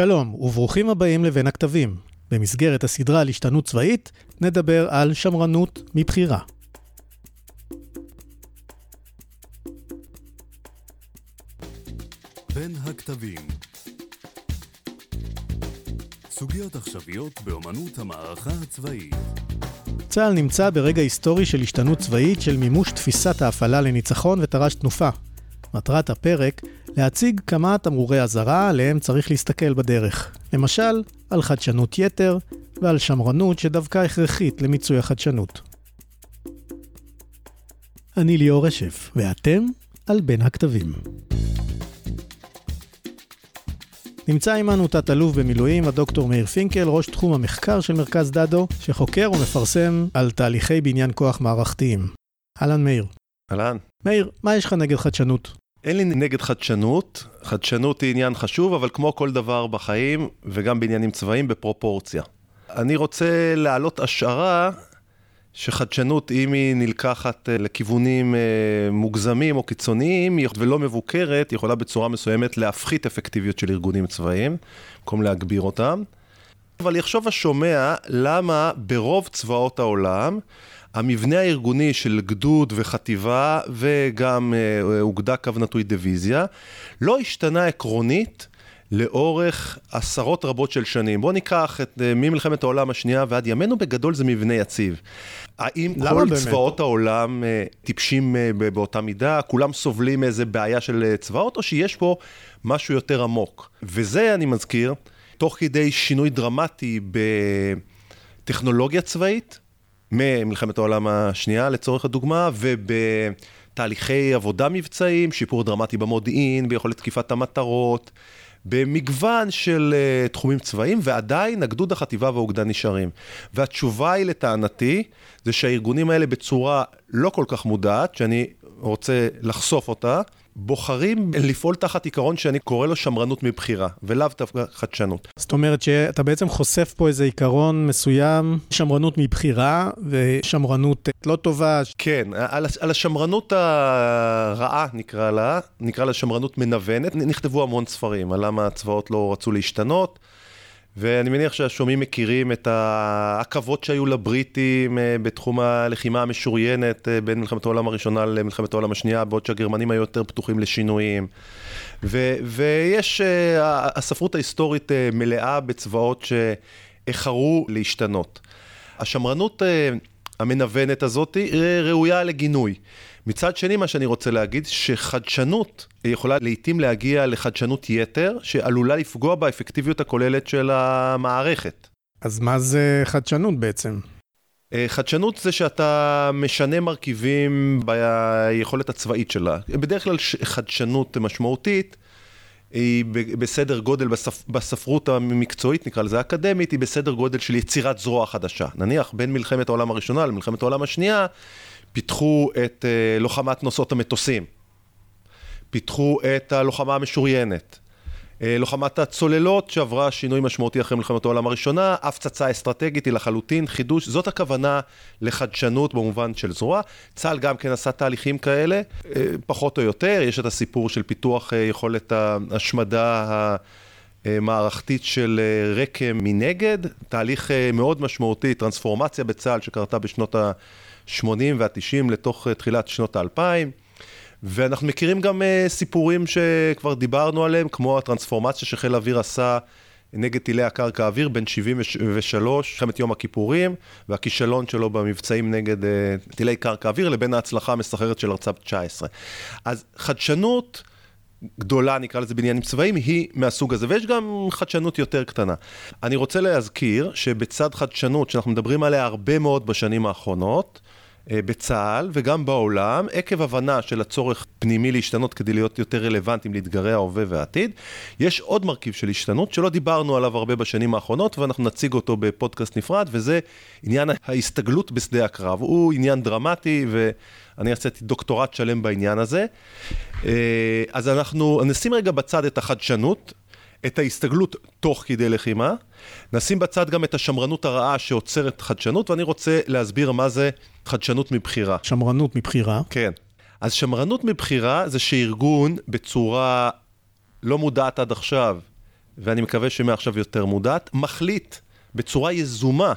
שלום, וברוכים הבאים לבין הכתבים. במסגרת הסדרה על השתנות צבאית, נדבר על שמרנות מבחירה. בין הכתבים סוגיות עכשוויות באמנות המערכה הצבאית צה"ל נמצא ברגע היסטורי של השתנות צבאית של מימוש תפיסת ההפעלה לניצחון ותר"ש תנופה. מטרת הפרק, להציג כמה תמרורי אזהרה עליהם צריך להסתכל בדרך. למשל, על חדשנות יתר ועל שמרנות שדווקא הכרחית למיצוי החדשנות. אני ליאור רשף, ואתם על בין הכתבים. נמצא עמנו תת-אלוף במילואים, הדוקטור מאיר פינקל, ראש תחום המחקר של מרכז דדו, שחוקר ומפרסם על תהליכי בניין כוח מערכתיים. אהלן מאיר. אהלן. מאיר, מה יש לך נגד חדשנות? אין לי נגד חדשנות, חדשנות היא עניין חשוב, אבל כמו כל דבר בחיים, וגם בעניינים צבאיים, בפרופורציה. אני רוצה להעלות השערה שחדשנות, אם היא נלקחת אה, לכיוונים אה, מוגזמים או קיצוניים ולא מבוקרת, יכולה בצורה מסוימת להפחית אפקטיביות של ארגונים צבאיים, במקום להגביר אותם. אבל יחשוב השומע למה ברוב צבאות העולם, המבנה הארגוני של גדוד וחטיבה וגם אה, אוגדה קו נטוי דיוויזיה לא השתנה עקרונית לאורך עשרות רבות של שנים. בואו ניקח את אה, ממלחמת העולם השנייה ועד ימינו, בגדול זה מבנה יציב. האם כל באמת? צבאות העולם אה, טיפשים באותה מידה? כולם סובלים מאיזה בעיה של צבאות, או שיש פה משהו יותר עמוק? וזה, אני מזכיר, תוך כדי שינוי דרמטי בטכנולוגיה צבאית, ממלחמת העולם השנייה לצורך הדוגמה, ובתהליכי עבודה מבצעיים, שיפור דרמטי במודיעין, ביכולת תקיפת המטרות, במגוון של uh, תחומים צבאיים, ועדיין הגדוד, החטיבה והאוגדה נשארים. והתשובה היא לטענתי, זה שהארגונים האלה בצורה לא כל כך מודעת, שאני רוצה לחשוף אותה, בוחרים לפעול תחת עיקרון שאני קורא לו שמרנות מבחירה, ולאו דווקא חדשנות. זאת אומרת שאתה בעצם חושף פה איזה עיקרון מסוים, שמרנות מבחירה ושמרנות לא טובה. כן, על, על השמרנות הרעה נקרא לה, נקרא לה שמרנות מנוונת, נכתבו המון ספרים על למה הצבאות לא רצו להשתנות. ואני מניח שהשומעים מכירים את העכבות שהיו לבריטים אה, בתחום הלחימה המשוריינת אה, בין מלחמת העולם הראשונה למלחמת העולם השנייה, בעוד שהגרמנים היו יותר פתוחים לשינויים. ו, ויש, אה, הספרות ההיסטורית מלאה בצבאות שאיחרו להשתנות. השמרנות המנוונת הזאת ראויה לגינוי. מצד שני, מה שאני רוצה להגיד, שחדשנות יכולה לעיתים להגיע לחדשנות יתר, שעלולה לפגוע באפקטיביות הכוללת של המערכת. אז מה זה חדשנות בעצם? אה, חדשנות זה שאתה משנה מרכיבים ביכולת הצבאית שלה. בדרך כלל חדשנות משמעותית היא בסדר גודל, בספ... בספרות המקצועית, נקרא לזה אקדמית, היא בסדר גודל של יצירת זרוע חדשה. נניח בין מלחמת העולם הראשונה למלחמת העולם השנייה, פיתחו את uh, לוחמת נושאות המטוסים, פיתחו את הלוחמה המשוריינת, uh, לוחמת הצוללות שעברה שינוי משמעותי אחרי מלחמת העולם הראשונה, הפצצה אסטרטגית היא לחלוטין חידוש, זאת הכוונה לחדשנות במובן של זרוע. צה"ל גם כן עשה תהליכים כאלה, uh, פחות או יותר, יש את הסיפור של פיתוח uh, יכולת ההשמדה המערכתית של רקם מנגד, תהליך מאוד משמעותי, טרנספורמציה בצה"ל שקרתה בשנות ה... 80 וה-90 לתוך אה, תחילת שנות ה-2000. ואנחנו מכירים גם uh, סיפורים שכבר דיברנו עליהם, כמו הטרנספורמציה שחיל האוויר עשה נגד טילי הקרקע האוויר בין 73, מלחמת יום הכיפורים, והכישלון שלו במבצעים נגד uh, טילי קרקע אוויר, לבין ההצלחה המסחררת של ארצב 19. אז חדשנות גדולה, נקרא לזה בעניינים צבאיים, היא מהסוג הזה, ויש גם חדשנות יותר קטנה. אני רוצה להזכיר שבצד חדשנות, שאנחנו מדברים עליה הרבה מאוד בשנים האחרונות, בצה"ל וגם בעולם, עקב הבנה של הצורך פנימי להשתנות כדי להיות יותר רלוונטיים לאתגרי ההווה והעתיד. יש עוד מרכיב של השתנות שלא דיברנו עליו הרבה בשנים האחרונות, ואנחנו נציג אותו בפודקאסט נפרד, וזה עניין ההסתגלות בשדה הקרב. הוא עניין דרמטי, ואני עשיתי דוקטורט שלם בעניין הזה. אה, אז אנחנו נשים רגע בצד את החדשנות, את ההסתגלות תוך כדי לחימה, נשים בצד גם את השמרנות הרעה שעוצרת חדשנות, ואני רוצה להסביר מה זה חדשנות מבחירה. שמרנות מבחירה. כן. אז שמרנות מבחירה זה שארגון בצורה לא מודעת עד עכשיו, ואני מקווה שמעכשיו יותר מודעת, מחליט בצורה יזומה,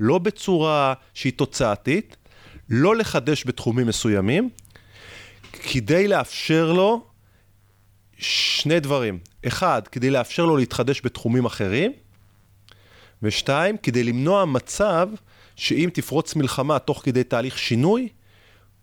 לא בצורה שהיא תוצאתית, לא לחדש בתחומים מסוימים, כדי לאפשר לו שני דברים. אחד, כדי לאפשר לו להתחדש בתחומים אחרים, ושתיים, כדי למנוע מצב שאם תפרוץ מלחמה תוך כדי תהליך שינוי,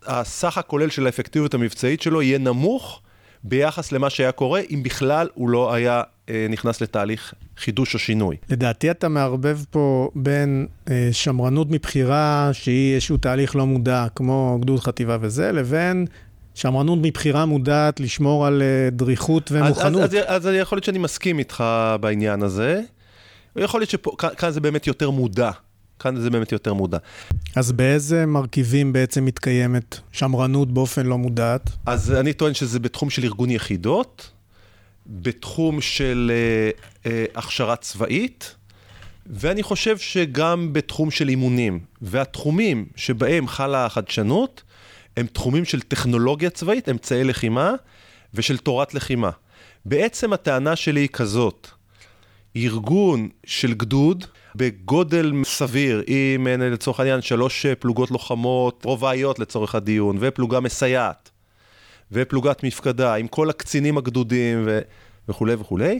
הסך הכולל של האפקטיביות המבצעית שלו יהיה נמוך ביחס למה שהיה קורה, אם בכלל הוא לא היה אה, נכנס לתהליך חידוש או שינוי. לדעתי אתה מערבב פה בין אה, שמרנות מבחירה, שהיא איזשהו תהליך לא מודע, כמו גדוד חטיבה וזה, לבין שמרנות מבחירה מודעת לשמור על אה, דריכות ומוכנות. אז, אז, אז, אז יכול להיות שאני מסכים איתך בעניין הזה. יכול להיות שכאן זה באמת יותר מודע. כאן זה באמת יותר מודע. אז באיזה מרכיבים בעצם מתקיימת שמרנות באופן לא מודעת? אז אני טוען שזה בתחום של ארגון יחידות, בתחום של אה, אה, הכשרה צבאית, ואני חושב שגם בתחום של אימונים. והתחומים שבהם חלה החדשנות, הם תחומים של טכנולוגיה צבאית, אמצעי לחימה, ושל תורת לחימה. בעצם הטענה שלי היא כזאת, ארגון של גדוד, בגודל סביר, עם לצורך העניין שלוש פלוגות לוחמות רובעיות לצורך הדיון, ופלוגה מסייעת, ופלוגת מפקדה, עם כל הקצינים הגדודים ו... וכולי וכולי,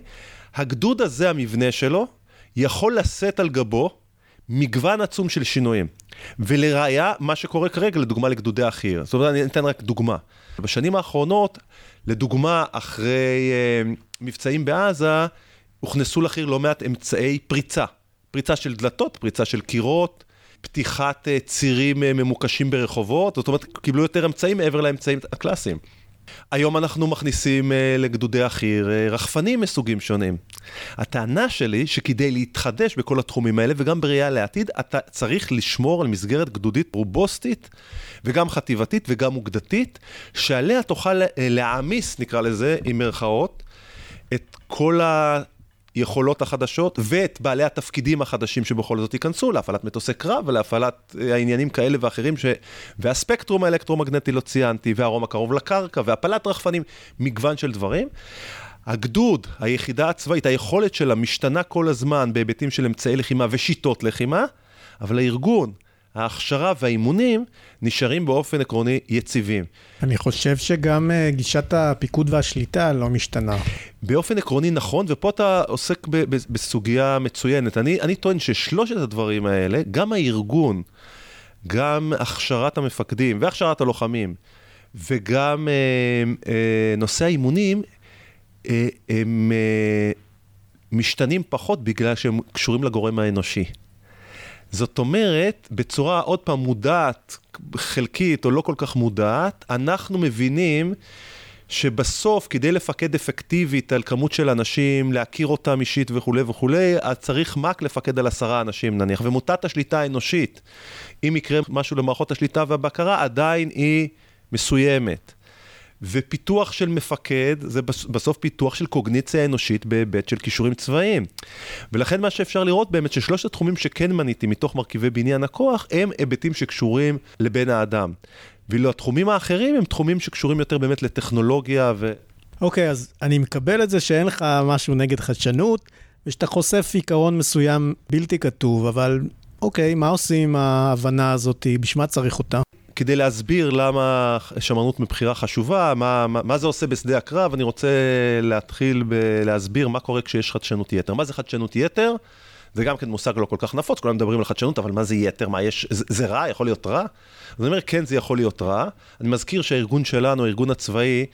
הגדוד הזה, המבנה שלו, יכול לשאת על גבו מגוון עצום של שינויים. ולראיה, מה שקורה כרגע, לדוגמה לגדודי החי"ר. זאת אומרת, אני אתן רק דוגמה. בשנים האחרונות, לדוגמה, אחרי אה, מבצעים בעזה, הוכנסו לחי"ר לא מעט אמצעי פריצה. פריצה של דלתות, פריצה של קירות, פתיחת אה, צירים אה, ממוקשים ברחובות, זאת אומרת, קיבלו יותר אמצעים מעבר לאמצעים הקלאסיים. היום אנחנו מכניסים אה, לגדודי החי"ר רחפנים מסוגים שונים. הטענה שלי שכדי להתחדש בכל התחומים האלה וגם בראייה לעתיד, אתה צריך לשמור על מסגרת גדודית רובוסטית וגם חטיבתית וגם אוגדתית, שעליה תוכל להעמיס, נקרא לזה, עם מירכאות, את כל ה... היכולות החדשות ואת בעלי התפקידים החדשים שבכל זאת ייכנסו להפעלת מטוסי קרב ולהפעלת אה, העניינים כאלה ואחרים ש... והספקטרום האלקטרומגנטי לא ציינתי והרום הקרוב לקרקע והפלת רחפנים, מגוון של דברים. הגדוד, היחידה הצבאית, היכולת שלה משתנה כל הזמן בהיבטים של אמצעי לחימה ושיטות לחימה, אבל הארגון, ההכשרה והאימונים נשארים באופן עקרוני יציבים. אני חושב שגם uh, גישת הפיקוד והשליטה לא משתנה. באופן עקרוני נכון, ופה אתה עוסק ב- ב- בסוגיה מצוינת. אני, אני טוען ששלושת הדברים האלה, גם הארגון, גם הכשרת המפקדים והכשרת הלוחמים, וגם uh, uh, נושא האימונים, uh, הם uh, משתנים פחות בגלל שהם קשורים לגורם האנושי. זאת אומרת, בצורה עוד פעם מודעת, חלקית או לא כל כך מודעת, אנחנו מבינים שבסוף, כדי לפקד אפקטיבית על כמות של אנשים, להכיר אותם אישית וכולי וכולי, אז צריך רק לפקד על עשרה אנשים נניח. ומוטת השליטה האנושית, אם יקרה משהו למערכות השליטה והבקרה, עדיין היא מסוימת. ופיתוח של מפקד זה בסוף פיתוח של קוגניציה אנושית בהיבט של כישורים צבאיים. ולכן מה שאפשר לראות באמת ששלושת התחומים שכן מניתי מתוך מרכיבי בניין הכוח הם היבטים שקשורים לבן האדם. ואילו התחומים האחרים הם תחומים שקשורים יותר באמת לטכנולוגיה ו... אוקיי, okay, אז אני מקבל את זה שאין לך משהו נגד חדשנות, ושאתה חושף עיקרון מסוים בלתי כתוב, אבל אוקיי, okay, מה עושים עם ההבנה הזאת? בשביל מה צריך אותה? כדי להסביר למה שמרנות מבחירה חשובה, מה, מה, מה זה עושה בשדה הקרב, אני רוצה להתחיל להסביר מה קורה כשיש חדשנות יתר. מה זה חדשנות יתר? זה גם כן מושג לא כל כך נפוץ, כולם מדברים על חדשנות, אבל מה זה יתר? מה יש? זה, זה רע? יכול להיות רע? אז אני אומר, כן, זה יכול להיות רע. אני מזכיר שהארגון שלנו, הארגון הצבאי,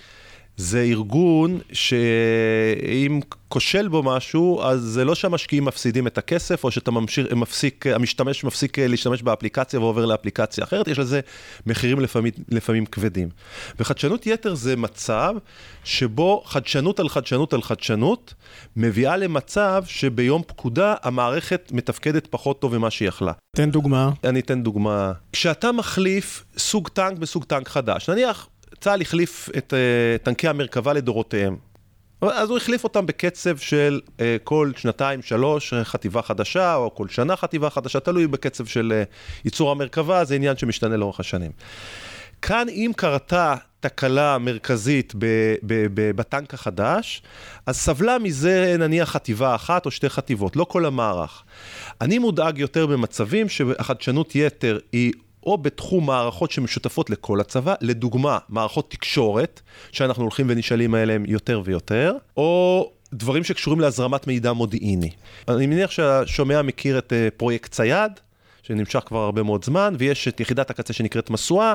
זה ארגון שאם כושל בו משהו, אז זה לא שהמשקיעים מפסידים את הכסף, או שאתה ממשיך, מפסיק, המשתמש מפסיק להשתמש באפליקציה ועובר לאפליקציה אחרת, יש לזה מחירים לפעמים, לפעמים כבדים. וחדשנות יתר זה מצב שבו חדשנות על חדשנות על חדשנות, מביאה למצב שביום פקודה המערכת מתפקדת פחות טוב ממה שהיא יכלה. תן דוגמה. אני אתן דוגמה. כשאתה מחליף סוג טנק בסוג טנק חדש, נניח צה"ל החליף את uh, טנקי המרכבה לדורותיהם. אז הוא החליף אותם בקצב של uh, כל שנתיים, שלוש, חטיבה חדשה, או כל שנה חטיבה חדשה, תלוי בקצב של uh, ייצור המרכבה, זה עניין שמשתנה לאורך השנים. כאן אם קרתה תקלה מרכזית בטנק החדש, אז סבלה מזה נניח חטיבה אחת או שתי חטיבות, לא כל המערך. אני מודאג יותר במצבים שהחדשנות יתר היא או בתחום מערכות שמשותפות לכל הצבא, לדוגמה, מערכות תקשורת, שאנחנו הולכים ונשאלים עליהן יותר ויותר, או דברים שקשורים להזרמת מידע מודיעיני. אני מניח שהשומע מכיר את uh, פרויקט צייד, שנמשך כבר הרבה מאוד זמן, ויש את יחידת הקצה שנקראת משואה,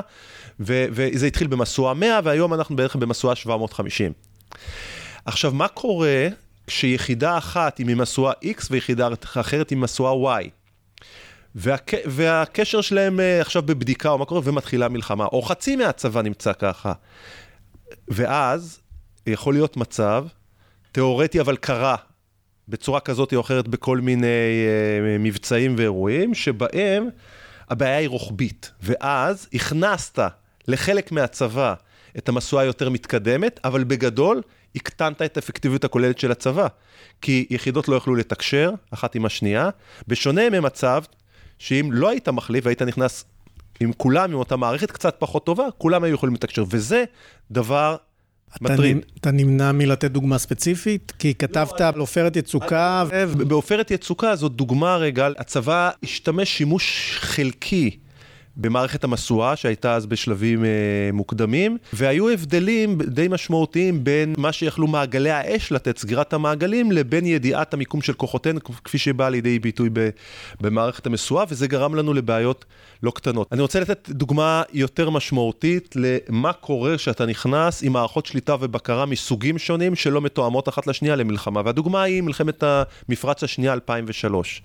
ו- וזה התחיל במשואה 100, והיום אנחנו בערך במשואה 750. עכשיו, מה קורה כשיחידה אחת היא ממשואה X ויחידה אחרת היא ממשואה Y? והק... והקשר שלהם uh, עכשיו בבדיקה או מה קורה, ומתחילה מלחמה, או חצי מהצבא נמצא ככה. ואז יכול להיות מצב, תיאורטי אבל קרה, בצורה כזאת או אחרת בכל מיני uh, מבצעים ואירועים, שבהם הבעיה היא רוחבית. ואז הכנסת לחלק מהצבא את המשואה היותר מתקדמת, אבל בגדול הקטנת את האפקטיביות הכוללת של הצבא. כי יחידות לא יכלו לתקשר אחת עם השנייה, בשונה ממצב שאם לא היית מחליף והיית נכנס עם כולם, עם אותה מערכת קצת פחות טובה, כולם היו יכולים לתקשר, וזה דבר מטריד. אתה נמנע מלתת דוגמה ספציפית? כי כתבת על עופרת יצוקה. בעופרת יצוקה זאת דוגמה רגע, הצבא השתמש שימוש חלקי במערכת המשואה, שהייתה אז בשלבים אה, מוקדמים, והיו הבדלים די משמעותיים בין מה שיכלו מעגלי האש לתת, סגירת המעגלים, לבין ידיעת המיקום של כוחותינו, כפי שבא לידי ביטוי ב, במערכת המשואה, וזה גרם לנו לבעיות לא קטנות. אני רוצה לתת דוגמה יותר משמעותית למה קורה כשאתה נכנס עם מערכות שליטה ובקרה מסוגים שונים שלא מתואמות אחת לשנייה למלחמה, והדוגמה היא מלחמת המפרץ השנייה 2003.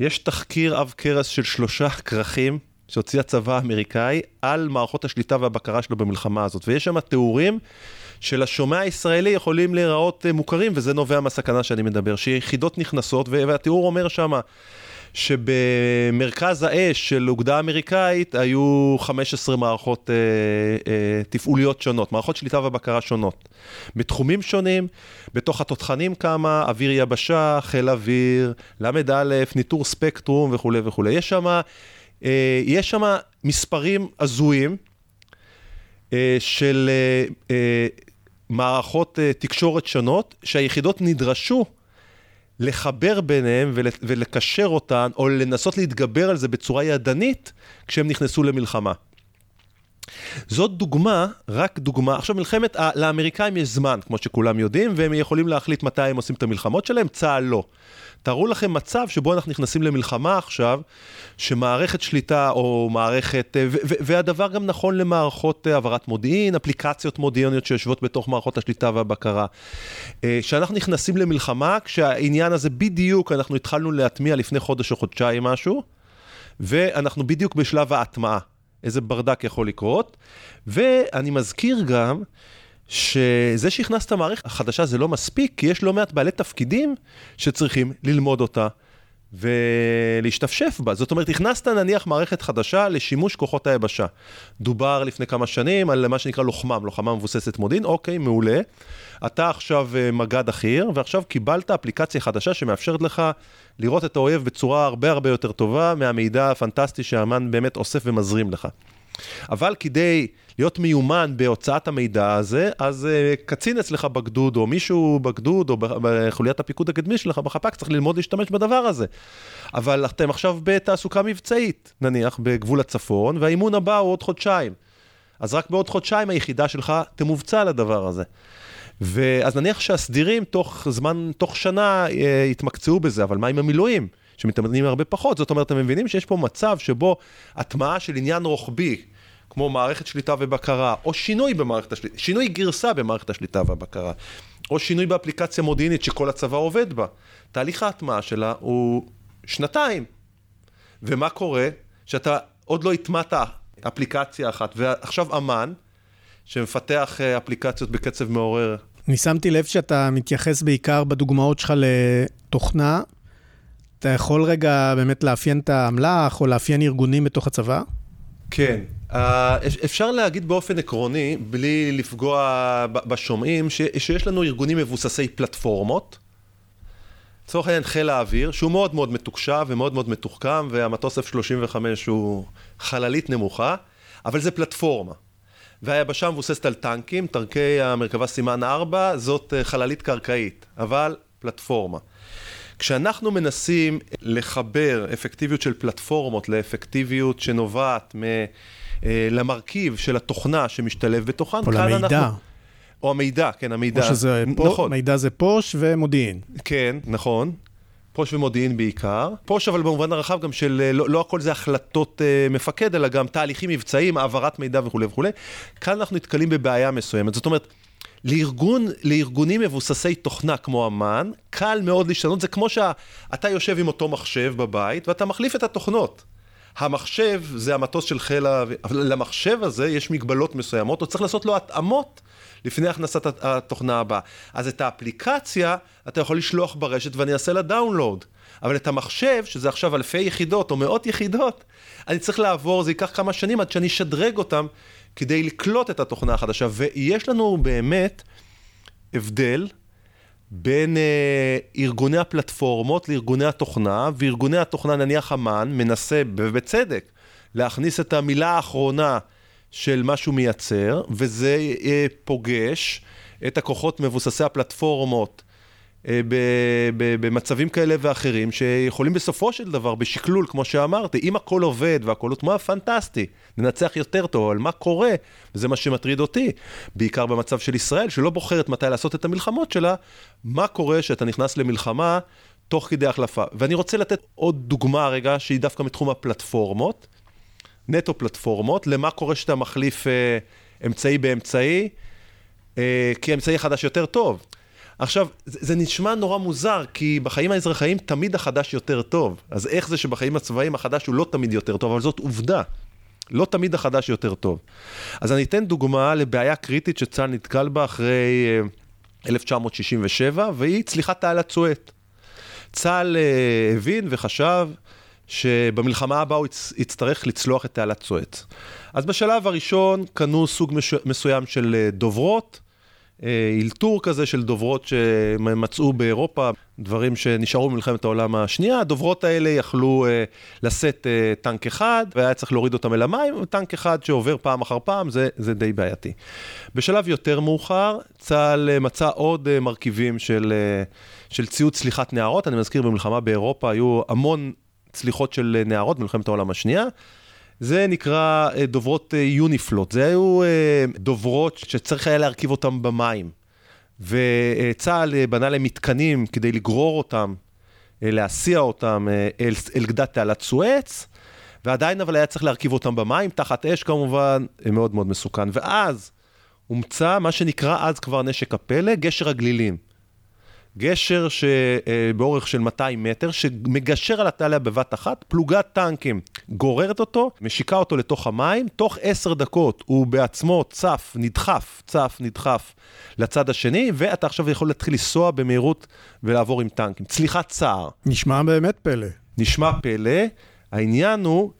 יש תחקיר עב כרס של שלושה כרכים שהוציא הצבא האמריקאי על מערכות השליטה והבקרה שלו במלחמה הזאת, ויש שם תיאורים שלשומע הישראלי יכולים להיראות אה, מוכרים, וזה נובע מהסכנה שאני מדבר, שיחידות נכנסות, והתיאור אומר שמה שבמרכז האש של אוגדה אמריקאית היו 15 מערכות אה, אה, תפעוליות שונות, מערכות שליטה ובקרה שונות. בתחומים שונים, בתוך התותחנים כמה, אוויר יבשה, חיל אוויר, ל"א, ניטור ספקטרום וכולי וכולי. יש שם אה, יש שם מספרים הזויים אה, של אה, אה, מערכות אה, תקשורת שונות, שהיחידות נדרשו לחבר ביניהם ולקשר אותן, או לנסות להתגבר על זה בצורה ידנית, כשהם נכנסו למלחמה. זאת דוגמה, רק דוגמה, עכשיו מלחמת, לאמריקאים יש זמן, כמו שכולם יודעים, והם יכולים להחליט מתי הם עושים את המלחמות שלהם, צה"ל לא. תארו לכם מצב שבו אנחנו נכנסים למלחמה עכשיו, שמערכת שליטה או מערכת, והדבר גם נכון למערכות אה, העברת מודיעין, אפליקציות מודיעיניות שיושבות בתוך מערכות השליטה והבקרה. אה, שאנחנו נכנסים למלחמה, כשהעניין הזה בדיוק, אנחנו התחלנו להטמיע לפני חודש או חודשיים משהו, ואנחנו בדיוק בשלב ההטמעה. איזה ברדק יכול לקרות. ואני מזכיר גם שזה שהכנסת מערכת החדשה זה לא מספיק, כי יש לא מעט בעלי תפקידים שצריכים ללמוד אותה. ולהשתפשף בה. זאת אומרת, הכנסת נניח מערכת חדשה לשימוש כוחות היבשה. דובר לפני כמה שנים על מה שנקרא לוחמם, לוחמה מבוססת מודיעין, אוקיי, מעולה. אתה עכשיו אה, מג"ד אחיר, ועכשיו קיבלת אפליקציה חדשה שמאפשרת לך לראות את האויב בצורה הרבה הרבה יותר טובה מהמידע הפנטסטי שהאמן באמת אוסף ומזרים לך. אבל כדי להיות מיומן בהוצאת המידע הזה, אז uh, קצין אצלך בגדוד, או מישהו בגדוד, או בחוליית הפיקוד הקדמי שלך בחפ"ק, צריך ללמוד להשתמש בדבר הזה. אבל אתם עכשיו בתעסוקה מבצעית, נניח, בגבול הצפון, והאימון הבא הוא עוד חודשיים. אז רק בעוד חודשיים היחידה שלך תמובצע לדבר הזה. ואז נניח שהסדירים תוך זמן, תוך שנה אה, יתמקצעו בזה, אבל מה עם המילואים? שמתאמנים הרבה פחות. זאת אומרת, אתם מבינים שיש פה מצב שבו הטמעה של עניין רוחבי, כמו מערכת שליטה ובקרה, או שינוי במערכת השליטה, שינוי גרסה במערכת השליטה והבקרה, או שינוי באפליקציה מודיעינית שכל הצבא עובד בה. תהליך ההטמעה שלה הוא שנתיים. ומה קורה? שאתה עוד לא הטמעת אפליקציה אחת, ועכשיו אמן, שמפתח אה, אפליקציות בקצב מעורר. אני שמתי לב שאתה מתייחס בעיקר בדוגמאות שלך לתוכנה. אתה יכול רגע באמת לאפיין את האמל"ח או לאפיין ארגונים בתוך הצבא? כן. Uh, אפשר להגיד באופן עקרוני, בלי לפגוע בשומעים, שיש לנו ארגונים מבוססי פלטפורמות. לצורך העניין חיל האוויר, שהוא מאוד מאוד מתוקשב ומאוד מאוד מתוחכם, והמטוס F-35 הוא חללית נמוכה, אבל זה פלטפורמה. והיבשה מבוססת על טנקים, טנקי המרכבה סימן 4, זאת אה, חללית קרקעית, אבל פלטפורמה. כשאנחנו מנסים לחבר אפקטיביות של פלטפורמות לאפקטיביות שנובעת מ... אה, למרכיב של התוכנה שמשתלב בתוכן, או למידע. אנחנו... או המידע, כן, המידע. או שזה פו... נכון. מידע זה פוש ומודיעין. כן, נכון. פוש ומודיעין בעיקר. פוש אבל במובן הרחב גם של, אה, לא, לא הכל זה החלטות uh, מפקד, אלא גם תהליכים מבצעיים, העברת מידע וכולי וכולי. כאן אנחנו נתקלים בבעיה מסוימת. זאת אומרת, לארגון, לארגונים מבוססי תוכנה כמו אמ"ן, קל מאוד להשתנות. זה כמו שאתה יושב עם אותו מחשב בבית ואתה מחליף את התוכנות. המחשב זה המטוס של חיל האוויר, אבל למחשב הזה יש מגבלות מסוימות, הוא צריך לעשות לו התאמות לפני הכנסת התוכנה הבאה. אז את האפליקציה אתה יכול לשלוח ברשת ואני אעשה לה דאונלואוד. אבל את המחשב, שזה עכשיו אלפי יחידות או מאות יחידות, אני צריך לעבור, זה ייקח כמה שנים עד שאני אשדרג אותם כדי לקלוט את התוכנה החדשה. ויש לנו באמת הבדל בין אה, ארגוני הפלטפורמות לארגוני התוכנה, וארגוני התוכנה, נניח אמ"ן, מנסה, ובצדק, להכניס את המילה האחרונה של מה שהוא מייצר, וזה אה, פוגש את הכוחות מבוססי הפלטפורמות במצבים כאלה ואחרים, שיכולים בסופו של דבר, בשקלול, כמו שאמרתי, אם הכל עובד והכל הוטמע, פנטסטי, ננצח יותר טוב, אבל מה קורה, וזה מה שמטריד אותי, בעיקר במצב של ישראל, שלא בוחרת מתי לעשות את המלחמות שלה, מה קורה שאתה נכנס למלחמה תוך כדי החלפה. ואני רוצה לתת עוד דוגמה רגע, שהיא דווקא מתחום הפלטפורמות, נטו פלטפורמות, למה קורה שאתה מחליף אה, אמצעי באמצעי, אה, כי אמצעי חדש יותר טוב. עכשיו, זה, זה נשמע נורא מוזר, כי בחיים האזרחיים תמיד החדש יותר טוב. אז איך זה שבחיים הצבאיים החדש הוא לא תמיד יותר טוב, אבל זאת עובדה. לא תמיד החדש יותר טוב. אז אני אתן דוגמה לבעיה קריטית שצה"ל נתקל בה אחרי 1967, אה, והיא צליחת תעלת סואט. צה"ל אה, הבין וחשב שבמלחמה הבאה הוא יצטרך לצלוח את תעלת סואט. אז בשלב הראשון קנו סוג מסוים של אה, דוברות, אילתור כזה של דוברות שמצאו באירופה, דברים שנשארו במלחמת העולם השנייה. הדוברות האלה יכלו אה, לשאת אה, טנק אחד, והיה צריך להוריד אותם אל המים, טנק אחד שעובר פעם אחר פעם, זה, זה די בעייתי. בשלב יותר מאוחר, צה"ל אה, מצא עוד אה, מרכיבים של, אה, של ציוד צליחת נערות. אני מזכיר, במלחמה באירופה היו המון צליחות של אה, נערות במלחמת העולם השנייה. זה נקרא אה, דוברות אה, יוניפלוט, זה היו אה, דוברות שצריך היה להרכיב אותן במים. וצה"ל בנה להם מתקנים כדי לגרור אותם, להסיע אותם אל, אל גדת תעלת סואץ, ועדיין אבל היה צריך להרכיב אותם במים, תחת אש כמובן, מאוד מאוד מסוכן. ואז הומצא מה שנקרא אז כבר נשק הפלא, גשר הגלילים. גשר שבאורך של 200 מטר, שמגשר על התעלה בבת אחת, פלוגת טנקים גוררת אותו, משיקה אותו לתוך המים, תוך עשר דקות הוא בעצמו צף, נדחף, צף, נדחף לצד השני, ואתה עכשיו יכול להתחיל לנסוע במהירות ולעבור עם טנקים. צליחת צער. נשמע באמת פלא. נשמע פלא. העניין הוא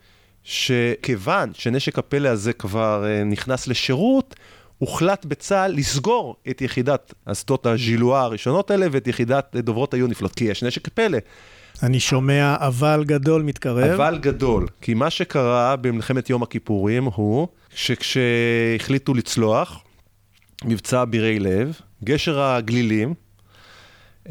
שכיוון שנשק הפלא הזה כבר אה, נכנס לשירות, הוחלט בצה"ל לסגור את יחידת אסדות הז'ילואה הראשונות האלה ואת יחידת דוברות היוניפלוט, כי יש נשק פלא. אני שומע אבל גדול מתקרב. אבל גדול, כי מה שקרה במלחמת יום הכיפורים הוא שכשהחליטו לצלוח, מבצע אבירי לב, גשר הגלילים,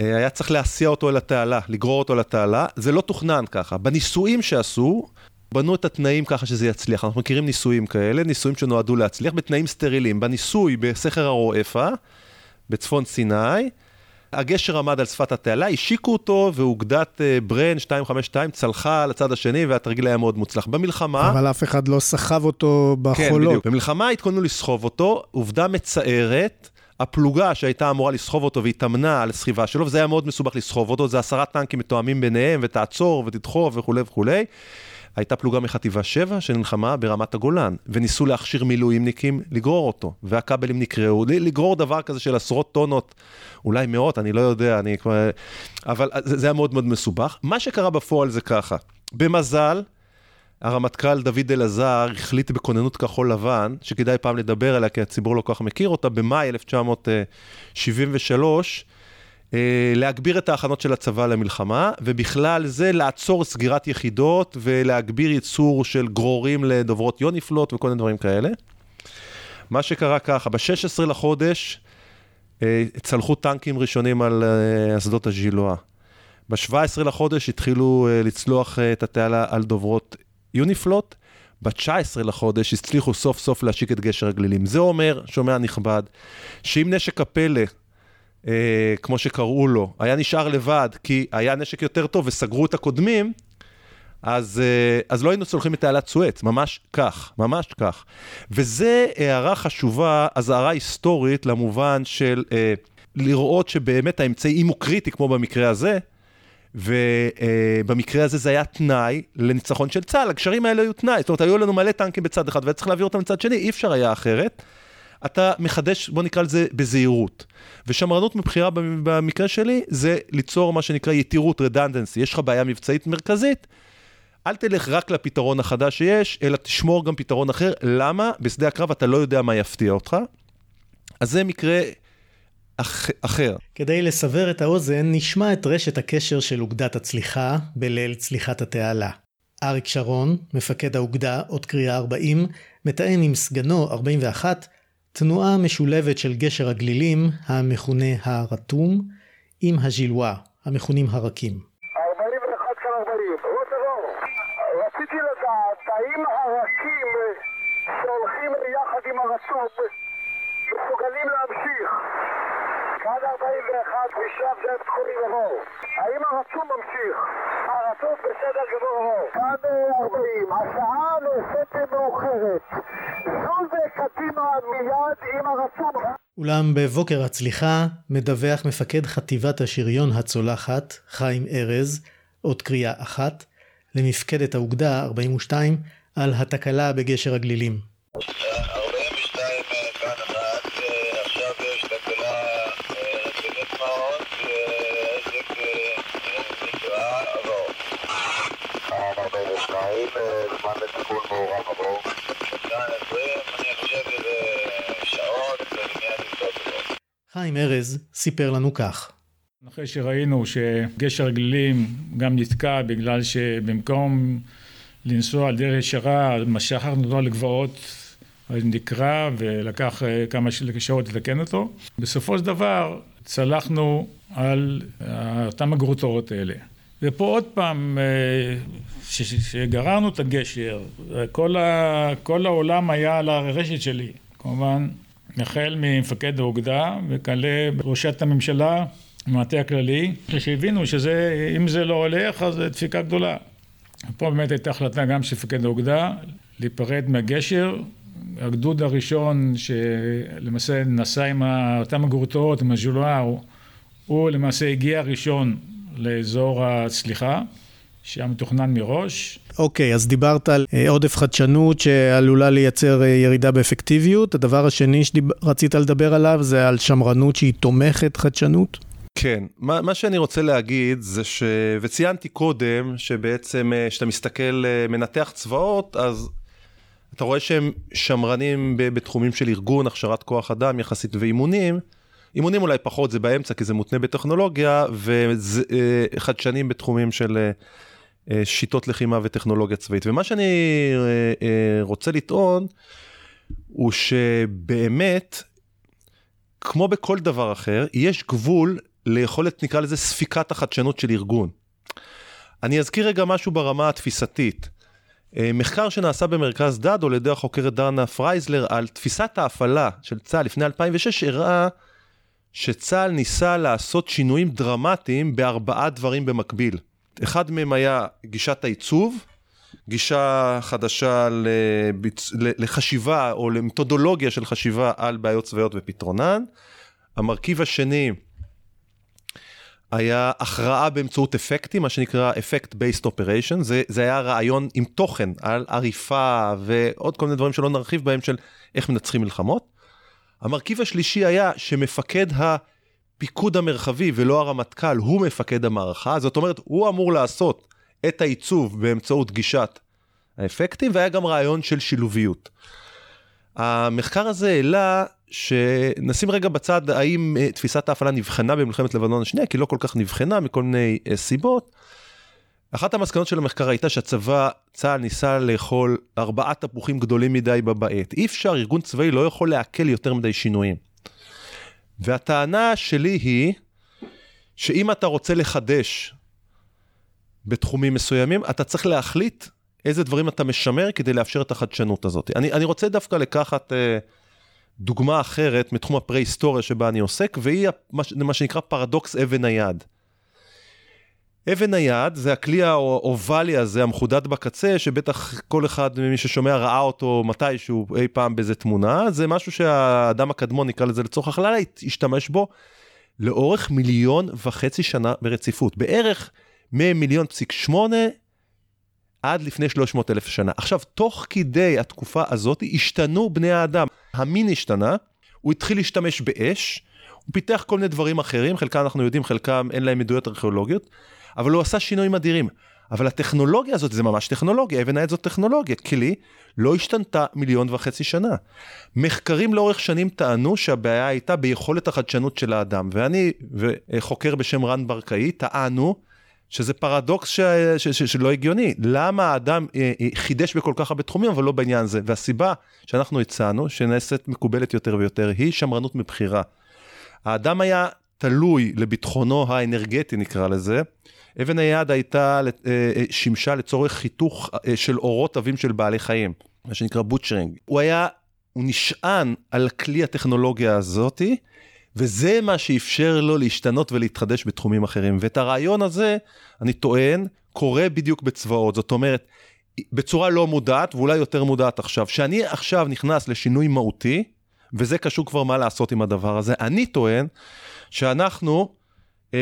אה, היה צריך להסיע אותו אל התעלה, לגרור אותו לתעלה, זה לא תוכנן ככה. בניסויים שעשו, בנו את התנאים ככה שזה יצליח. אנחנו מכירים ניסויים כאלה, ניסויים שנועדו להצליח בתנאים סטרילים. בניסוי בסכר הרועפה, בצפון סיני, הגשר עמד על שפת התעלה, השיקו אותו, ואוגדת אה, ברן 252 צלחה לצד השני, והתרגיל היה מאוד מוצלח. במלחמה... אבל אף אחד לא סחב אותו בחולות. כן, בדיוק. במלחמה התכוננו לסחוב אותו, עובדה מצערת. הפלוגה שהייתה אמורה לסחוב אותו והתאמנה על הסחיבה שלו, וזה היה מאוד מסובך לסחוב אותו, זה עשרה טנקים מתואמים ביניהם, ותעצור ותדחוף וכולי וכולי. הייתה פלוגה מחטיבה 7 שנלחמה ברמת הגולן, וניסו להכשיר מילואימניקים לגרור אותו, והכבלים נקראו, לגרור דבר כזה של עשרות טונות, אולי מאות, אני לא יודע, אני כבר... אבל זה, זה היה מאוד מאוד מסובך. מה שקרה בפועל זה ככה, במזל, הרמטכ"ל דוד אלעזר החליט בכוננות כחול לבן, שכדאי פעם לדבר עליה, כי הציבור לא כל כך מכיר אותה, במאי 1973, אה, להגביר את ההכנות של הצבא למלחמה, ובכלל זה לעצור סגירת יחידות ולהגביר ייצור של גרורים לדוברות יוניפלוט וכל מיני דברים כאלה. מה שקרה ככה, ב-16 לחודש אה, צלחו טנקים ראשונים על אה, אסדות הז'ילואה. ב-17 לחודש התחילו אה, לצלוח אה, את התעלה על דוברות יוניפלוט. ב-19 לחודש הצליחו סוף סוף להשיק את גשר הגלילים. זה אומר, שומע נכבד, שאם נשק הפלא, אה, כמו שקראו לו, היה נשאר לבד כי היה נשק יותר טוב וסגרו את הקודמים, אז, אה, אז לא היינו צולחים את תעלת סואץ, ממש כך, ממש כך. וזה הערה חשובה, אזהרה היסטורית למובן של אה, לראות שבאמת האמצעי, אם הוא קריטי, כמו במקרה הזה, ובמקרה הזה זה היה תנאי לניצחון של צה"ל, הגשרים האלה היו תנאי, זאת אומרת, היו לנו מלא טנקים בצד אחד והיה צריך להעביר אותם לצד שני, אי אפשר היה אחרת. אתה מחדש, בוא נקרא לזה בזהירות. ושמרנות מבחירה במקרה שלי, זה ליצור מה שנקרא יתירות, רדנדנסי. יש לך בעיה מבצעית מרכזית, אל תלך רק לפתרון החדש שיש, אלא תשמור גם פתרון אחר. למה? בשדה הקרב אתה לא יודע מה יפתיע אותך. אז זה מקרה אח... אחר. כדי לסבר את האוזן, נשמע את רשת הקשר של אוגדת הצליחה בליל צליחת התעלה. אריק שרון, מפקד האוגדה, עוד קריאה 40, מתאם עם סגנו 41 תנועה משולבת של גשר הגלילים, המכונה הרתום, עם הז'ילווה, המכונים הרכים. 41 כאן 40. רות אור, רציתי לדעת, האם הרכים שהולכים יחד עם הרצוף מסוגלים להמשיך? כאן 41 משם זה תחומים עבור. האם הרצום ממשיך? הרצוף בסדר גמור. כאן 40, השעה נעשית מאוחרת. זוז קדימה מיד עם הרצום. אולם בבוקר הצליחה מדווח מפקד חטיבת השריון הצולחת, חיים ארז, עוד קריאה אחת, למפקדת האוגדה 42 על התקלה בגשר הגלילים. 42 כאן אחת, עכשיו יש תקלה רצינית מאוד, העסק נקרא עבור. כאן 42, זמן לטיפול מעורב עבור. כאן 20, אני חושב שזה שעות, ומיד נבדוק את חיים ארז סיפר לנו כך: אחרי שראינו שגשר הגלילים גם נתקע בגלל שבמקום לנסוע על דרך ישרה, משכנו אותו לגבעות, נקרע ולקח אה, כמה שעות לתקן אותו. בסופו של דבר צלחנו על אה, אותם הגרוטאות האלה. ופה עוד פעם, אה, כשגררנו את הגשר, כל, ה, כל העולם היה על הרשת שלי, כמובן, החל ממפקד האוגדה וכלה ראשת הממשלה, המטה הכללי, שהבינו שאם זה לא הולך אז זו דפיקה גדולה. פה באמת הייתה החלטה גם של מפקד האוגדה להיפרד מהגשר. הגדוד הראשון שלמעשה נסע עם אותם הגרוטאות, עם הז'ולואה, הוא, הוא למעשה הגיע ראשון לאזור הצליחה, שהיה מתוכנן מראש. אוקיי, אז דיברת על אה, עודף חדשנות שעלולה לייצר אה, ירידה באפקטיביות. הדבר השני שרצית לדבר עליו זה על שמרנות שהיא תומכת חדשנות. כן, מה, מה שאני רוצה להגיד זה ש... וציינתי קודם שבעצם כשאתה מסתכל, מנתח צבאות, אז אתה רואה שהם שמרנים בתחומים של ארגון, הכשרת כוח אדם יחסית ואימונים. אימונים אולי פחות, זה באמצע כי זה מותנה בטכנולוגיה, וחדשנים בתחומים של אה, אה, שיטות לחימה וטכנולוגיה צבאית. ומה שאני אה, אה, רוצה לטעון, הוא שבאמת, כמו בכל דבר אחר, יש גבול ליכולת, נקרא לזה, ספיקת החדשנות של ארגון. אני אזכיר רגע משהו ברמה התפיסתית. אה, מחקר שנעשה במרכז דדו על ידי החוקרת ד"ר דנה פרייזלר על תפיסת ההפעלה של צה"ל לפני 2006 הראה שצה"ל ניסה לעשות שינויים דרמטיים בארבעה דברים במקביל. אחד מהם היה גישת העיצוב, גישה חדשה לביצ... לחשיבה או למתודולוגיה של חשיבה על בעיות צבאיות ופתרונן. המרכיב השני היה הכרעה באמצעות אפקטים, מה שנקרא Effect Based Operation, זה, היה רעיון עם תוכן על עריפה ועוד כל מיני דברים שלא נרחיב בהם של איך מנצחים מלחמות. המרכיב השלישי היה שמפקד הפיקוד המרחבי ולא הרמטכ"ל הוא מפקד המערכה, זאת אומרת הוא אמור לעשות את העיצוב באמצעות גישת האפקטים והיה גם רעיון של שילוביות. המחקר הזה העלה שנשים רגע בצד האם אה, תפיסת ההפעלה נבחנה במלחמת לבנון השנייה, כי לא כל כך נבחנה מכל מיני אה, סיבות. אחת המסקנות של המחקר הייתה שהצבא, צה"ל ניסה לאכול ארבעה תפוחים גדולים מדי בבעת. אי אפשר, ארגון צבאי לא יכול לעכל יותר מדי שינויים. והטענה שלי היא, שאם אתה רוצה לחדש בתחומים מסוימים, אתה צריך להחליט איזה דברים אתה משמר כדי לאפשר את החדשנות הזאת. אני, אני רוצה דווקא לקחת אה, דוגמה אחרת מתחום הפרה-היסטוריה שבה אני עוסק, והיא מה, מה שנקרא פרדוקס אבן היד. אבן היד זה הכלי האובלי הזה המחודד בקצה שבטח כל אחד ממי ששומע ראה אותו מתישהו אי פעם באיזה תמונה. זה משהו שהאדם הקדמון נקרא לזה לצורך הכללה השתמש בו לאורך מיליון וחצי שנה ברציפות. בערך ממיליון פסיק שמונה עד לפני 300 אלף שנה. עכשיו תוך כדי התקופה הזאת השתנו בני האדם. המין השתנה הוא התחיל להשתמש באש הוא פיתח כל מיני דברים אחרים חלקם אנחנו יודעים חלקם אין להם עדויות ארכיאולוגיות אבל הוא עשה שינויים אדירים. אבל הטכנולוגיה הזאת זה ממש טכנולוגיה, אבן העד זאת טכנולוגיה, כלי לא השתנתה מיליון וחצי שנה. מחקרים לאורך שנים טענו שהבעיה הייתה ביכולת החדשנות של האדם, ואני וחוקר בשם רן ברקאי טענו שזה פרדוקס ש... ש... ש... שלא הגיוני, למה האדם אה, אה, חידש בכל כך הרבה תחומים אבל לא בעניין זה, והסיבה שאנחנו הצענו, שנעשית מקובלת יותר ויותר, היא שמרנות מבחירה. האדם היה תלוי לביטחונו האנרגטי נקרא לזה, אבן היד הייתה, אה, אה, שימשה לצורך חיתוך אה, של אורות עבים של בעלי חיים, מה שנקרא בוטשרינג. הוא היה, הוא נשען על כלי הטכנולוגיה הזאתי, וזה מה שאפשר לו להשתנות ולהתחדש בתחומים אחרים. ואת הרעיון הזה, אני טוען, קורה בדיוק בצבאות. זאת אומרת, בצורה לא מודעת, ואולי יותר מודעת עכשיו. שאני עכשיו נכנס לשינוי מהותי, וזה קשור כבר מה לעשות עם הדבר הזה, אני טוען שאנחנו,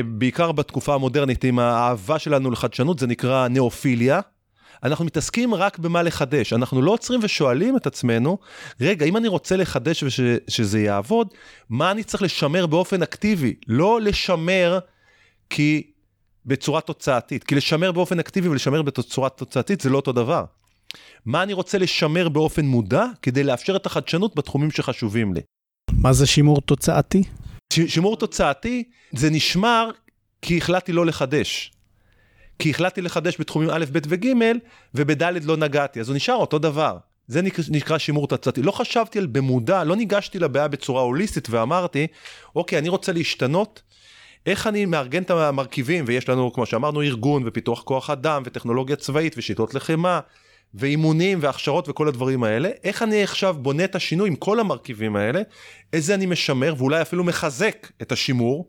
בעיקר בתקופה המודרנית, עם האהבה שלנו לחדשנות, זה נקרא ניאופיליה. אנחנו מתעסקים רק במה לחדש, אנחנו לא עוצרים ושואלים את עצמנו, רגע, אם אני רוצה לחדש ושזה וש, יעבוד, מה אני צריך לשמר באופן אקטיבי? לא לשמר כי בצורה תוצאתית, כי לשמר באופן אקטיבי ולשמר בצורה תוצאתית זה לא אותו דבר. מה אני רוצה לשמר באופן מודע כדי לאפשר את החדשנות בתחומים שחשובים לי. מה זה שימור תוצאתי? שימור תוצאתי זה נשמר כי החלטתי לא לחדש. כי החלטתי לחדש בתחומים א', ב' וג', ובד' לא נגעתי, אז הוא נשאר אותו דבר. זה נקרא שימור תוצאתי. לא חשבתי על במודע, לא ניגשתי לבעיה בצורה הוליסטית ואמרתי, אוקיי, אני רוצה להשתנות, איך אני מארגן את המרכיבים, ויש לנו, כמו שאמרנו, ארגון ופיתוח כוח אדם וטכנולוגיה צבאית ושיטות לחימה, ואימונים והכשרות וכל הדברים האלה, איך אני עכשיו בונה את השינוי עם כל המרכיבים האלה, איזה אני משמר ואולי אפילו מחזק את השימור,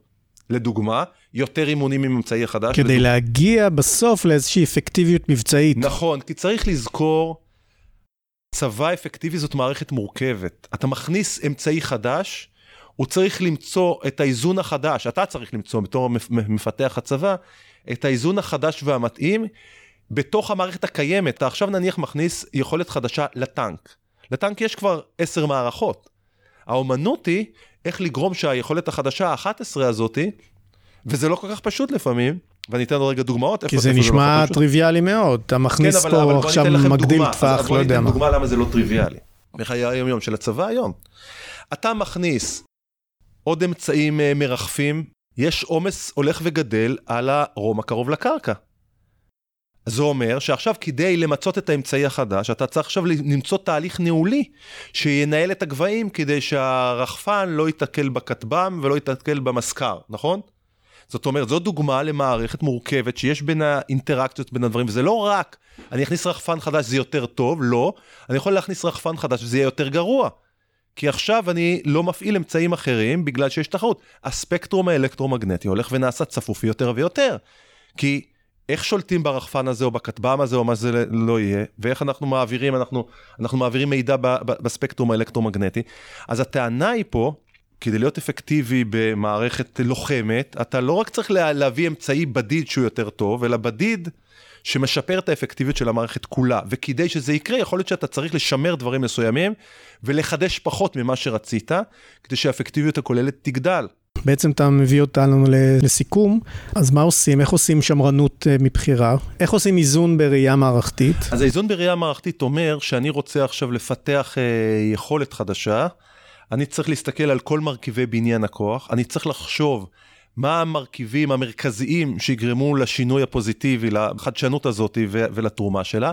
לדוגמה, יותר אימונים עם אמצעי החדש. כדי לדוג... להגיע בסוף לאיזושהי אפקטיביות מבצעית. נכון, כי צריך לזכור, צבא אפקטיבי זאת מערכת מורכבת. אתה מכניס אמצעי חדש, הוא צריך למצוא את האיזון החדש, אתה צריך למצוא בתור מפתח הצבא, את האיזון החדש והמתאים. בתוך המערכת הקיימת, אתה עכשיו נניח מכניס יכולת חדשה לטנק. לטנק יש כבר עשר מערכות. האומנות היא איך לגרום שהיכולת החדשה ה-11 הזאתי, וזה לא כל כך פשוט לפעמים, ואני אתן עוד רגע דוגמאות. כי זה נשמע לא טריוויאלי מאוד, אתה מכניס כן, פה אבל עכשיו מגדיל טווח, לא יודע מה. דוגמה למה זה לא טריוויאלי. בחיי היום יום של הצבא היום. אתה מכניס עוד אמצעים אה, מרחפים, יש עומס הולך וגדל על הרום הקרוב לקרקע. זה אומר שעכשיו כדי למצות את האמצעי החדש, אתה צריך עכשיו למצוא תהליך ניהולי שינהל את הגבהים כדי שהרחפן לא ייתקל בכטב"ם ולא ייתקל במזכר, נכון? זאת אומרת, זו דוגמה למערכת מורכבת שיש בין האינטראקציות בין הדברים, וזה לא רק, אני אכניס רחפן חדש זה יותר טוב, לא, אני יכול להכניס רחפן חדש וזה יהיה יותר גרוע. כי עכשיו אני לא מפעיל אמצעים אחרים בגלל שיש תחרות. הספקטרום האלקטרומגנטי הולך ונעשה צפוף יותר ויותר. כי איך שולטים ברחפן הזה או בכטב"ם הזה או מה זה לא יהיה, ואיך אנחנו מעבירים, אנחנו, אנחנו מעבירים מידע ב, ב, בספקטרום האלקטרומגנטי. אז הטענה היא פה, כדי להיות אפקטיבי במערכת לוחמת, אתה לא רק צריך לה, להביא אמצעי בדיד שהוא יותר טוב, אלא בדיד שמשפר את האפקטיביות של המערכת כולה. וכדי שזה יקרה, יכול להיות שאתה צריך לשמר דברים מסוימים ולחדש פחות ממה שרצית, כדי שהאפקטיביות הכוללת תגדל. בעצם אתה מביא אותנו לסיכום, אז מה עושים? איך עושים שמרנות אה, מבחירה? איך עושים איזון בראייה מערכתית? אז האיזון בראייה מערכתית אומר שאני רוצה עכשיו לפתח אה, יכולת חדשה, אני צריך להסתכל על כל מרכיבי בניין הכוח, אני צריך לחשוב מה המרכיבים המרכזיים שיגרמו לשינוי הפוזיטיבי, לחדשנות הזאת ולתרומה שלה,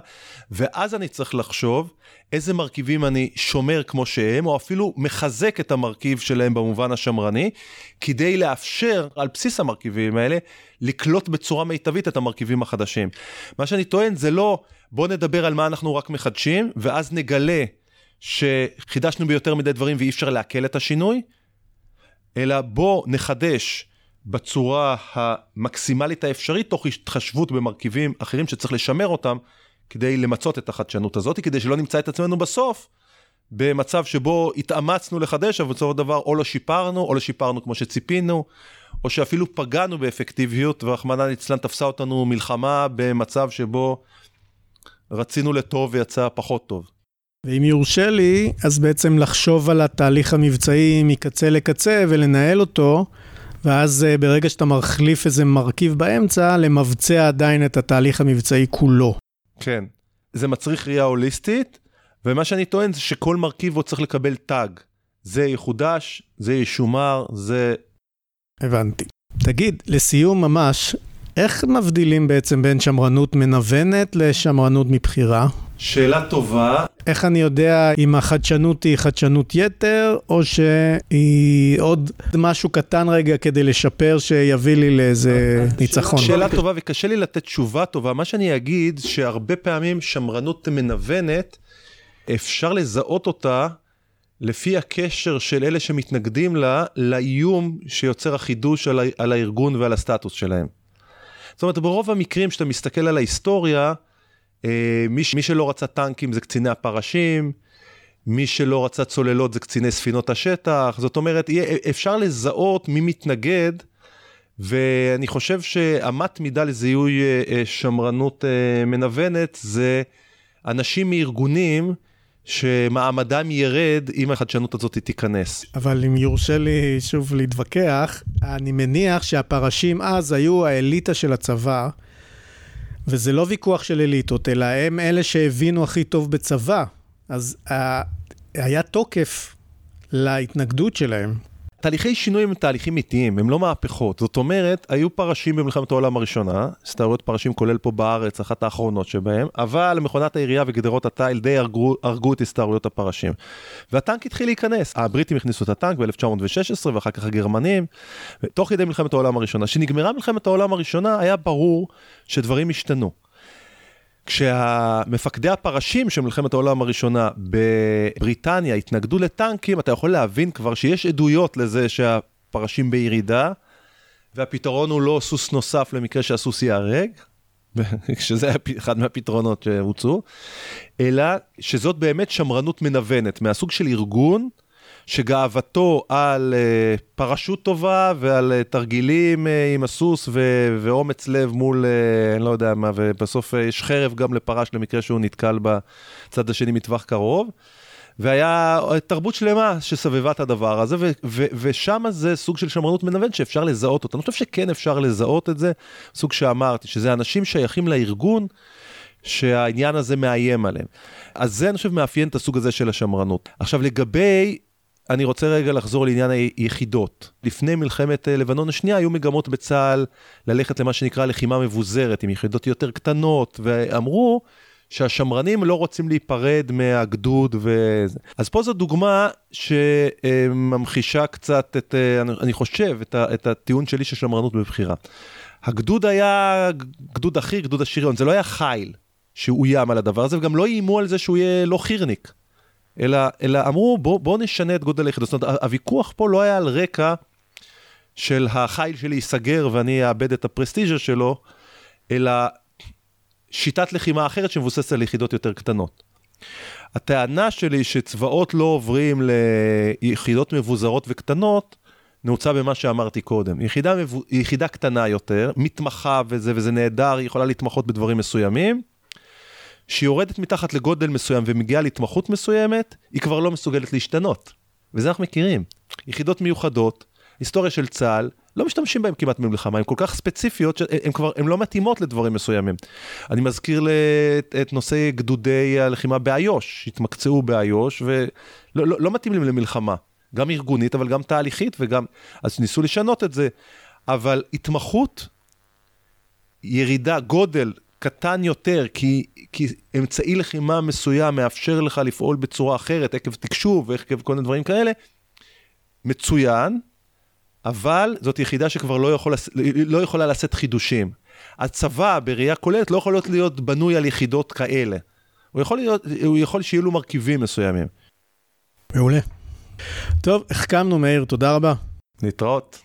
ואז אני צריך לחשוב איזה מרכיבים אני שומר כמו שהם, או אפילו מחזק את המרכיב שלהם במובן השמרני, כדי לאפשר על בסיס המרכיבים האלה לקלוט בצורה מיטבית את המרכיבים החדשים. מה שאני טוען זה לא בוא נדבר על מה אנחנו רק מחדשים, ואז נגלה שחידשנו ביותר מדי דברים ואי אפשר לעכל את השינוי, אלא בוא נחדש בצורה המקסימלית האפשרית, תוך התחשבות במרכיבים אחרים שצריך לשמר אותם, כדי למצות את החדשנות הזאת, כדי שלא נמצא את עצמנו בסוף במצב שבו התאמצנו לחדש, אבל בסופו של דבר או לא שיפרנו, או לא שיפרנו כמו שציפינו, או שאפילו פגענו באפקטיביות, ורחמנא ליצלן תפסה אותנו מלחמה במצב שבו רצינו לטוב ויצא פחות טוב. ואם יורשה לי, אז בעצם לחשוב על התהליך המבצעי מקצה לקצה ולנהל אותו, ואז אה, ברגע שאתה מחליף איזה מרכיב באמצע, למבצע עדיין את התהליך המבצעי כולו. כן, זה מצריך ראייה הוליסטית, ומה שאני טוען זה שכל מרכיב הוא צריך לקבל טאג. זה יחודש, זה ישומר, זה... הבנתי. תגיד, לסיום ממש, איך מבדילים בעצם בין שמרנות מנוונת לשמרנות מבחירה? שאלה טובה. איך אני יודע אם החדשנות היא חדשנות יתר, או שהיא עוד משהו קטן רגע כדי לשפר שיביא לי לאיזה ניצחון? שאלה טובה וקשה לי לתת תשובה טובה. מה שאני אגיד, שהרבה פעמים שמרנות מנוונת, אפשר לזהות אותה לפי הקשר של אלה שמתנגדים לה, לאיום שיוצר החידוש על, על הארגון ועל הסטטוס שלהם. זאת אומרת, ברוב המקרים שאתה מסתכל על ההיסטוריה, מי, מי שלא רצה טנקים זה קציני הפרשים, מי שלא רצה צוללות זה קציני ספינות השטח, זאת אומרת, אפשר לזהות מי מתנגד, ואני חושב שאמת מידה לזיהוי אה, אה, שמרנות מנוונת זה אנשים מארגונים שמעמדם ירד אם החדשנות הזאת תיכנס. אבל אם יורשה לי שוב להתווכח, אני מניח שהפרשים אז היו האליטה של הצבא, וזה לא ויכוח של אליטות, אלא הם אלה שהבינו הכי טוב בצבא. אז היה תוקף להתנגדות שלהם. תהליכי שינוי הם תהליכים איטיים, הם לא מהפכות. זאת אומרת, היו פרשים במלחמת העולם הראשונה, הסתערויות פרשים כולל פה בארץ, אחת האחרונות שבהם, אבל מכונת הירייה וגדרות התיל די הרגו, הרגו את הסתערויות הפרשים. והטנק התחיל להיכנס. הבריטים הכניסו את הטנק ב-1916 ואחר כך הגרמנים, תוך כדי מלחמת העולם הראשונה. כשנגמרה מלחמת העולם הראשונה, היה ברור שדברים השתנו. כשהמפקדי הפרשים של מלחמת העולם הראשונה בבריטניה התנגדו לטנקים, אתה יכול להבין כבר שיש עדויות לזה שהפרשים בירידה, והפתרון הוא לא סוס נוסף למקרה שהסוס ייהרג, שזה אחד מהפתרונות שהוצאו, אלא שזאת באמת שמרנות מנוונת, מהסוג של ארגון שגאוותו על uh, פרשות טובה ועל uh, תרגילים uh, עם הסוס ו- ואומץ לב מול, uh, אני לא יודע מה, ובסוף uh, יש חרב גם לפרש למקרה שהוא נתקל בצד השני מטווח קרוב. והיה תרבות שלמה שסבבה את הדבר הזה, ו- ו- ושם זה סוג של שמרנות מנוון שאפשר לזהות אותה. אני חושב שכן אפשר לזהות את זה, סוג שאמרתי, שזה אנשים שייכים לארגון. שהעניין הזה מאיים עליהם. אז זה אני חושב מאפיין את הסוג הזה של השמרנות. עכשיו לגבי אני רוצה רגע לחזור לעניין היחידות. לפני מלחמת אה, לבנון השנייה היו מגמות בצה"ל ללכת למה שנקרא לחימה מבוזרת, עם יחידות יותר קטנות, ואמרו שהשמרנים לא רוצים להיפרד מהגדוד ו... אז פה זו דוגמה שממחישה קצת את, אה, אני חושב, את הטיעון שלי של שמרנות בבחירה. הגדוד היה גדוד אחי, גדוד השריון, זה לא היה חיל שאוים על הדבר הזה, וגם לא איימו על זה שהוא יהיה לא חירניק. אלא, אלא אמרו בוא, בוא נשנה את גודל היחידות. זאת אומרת, הוויכוח פה לא היה על רקע של החיל שלי ייסגר ואני אאבד את הפרסטיז'ה שלו, אלא שיטת לחימה אחרת שמבוססת על יחידות יותר קטנות. הטענה שלי שצבאות לא עוברים ליחידות מבוזרות וקטנות, נעוצה במה שאמרתי קודם. יחידה, מבו... יחידה קטנה יותר, מתמחה וזה, וזה נהדר, היא יכולה להתמחות בדברים מסוימים, שהיא יורדת מתחת לגודל מסוים ומגיעה להתמחות מסוימת, היא כבר לא מסוגלת להשתנות. וזה אנחנו מכירים. יחידות מיוחדות, היסטוריה של צה"ל, לא משתמשים בהם כמעט במלחמה, הן כל כך ספציפיות שהן כבר, הן לא מתאימות לדברים מסוימים. אני מזכיר את, את נושא גדודי הלחימה באיו"ש, התמקצעו באיו"ש ולא לא, לא מתאים להם למלחמה, גם ארגונית אבל גם תהליכית וגם, אז ניסו לשנות את זה. אבל התמחות, ירידה, גודל קטן יותר, כי, כי אמצעי לחימה מסוים מאפשר לך לפעול בצורה אחרת, עקב תקשוב ועקב כל מיני דברים כאלה, מצוין, אבל זאת יחידה שכבר לא, יכול, לא יכולה לשאת חידושים. הצבא, בראייה כוללת, לא יכול להיות, להיות בנוי על יחידות כאלה. הוא יכול, להיות, הוא יכול שיהיו לו מרכיבים מסוימים. מעולה. טוב, החכמנו, מאיר, תודה רבה. להתראות.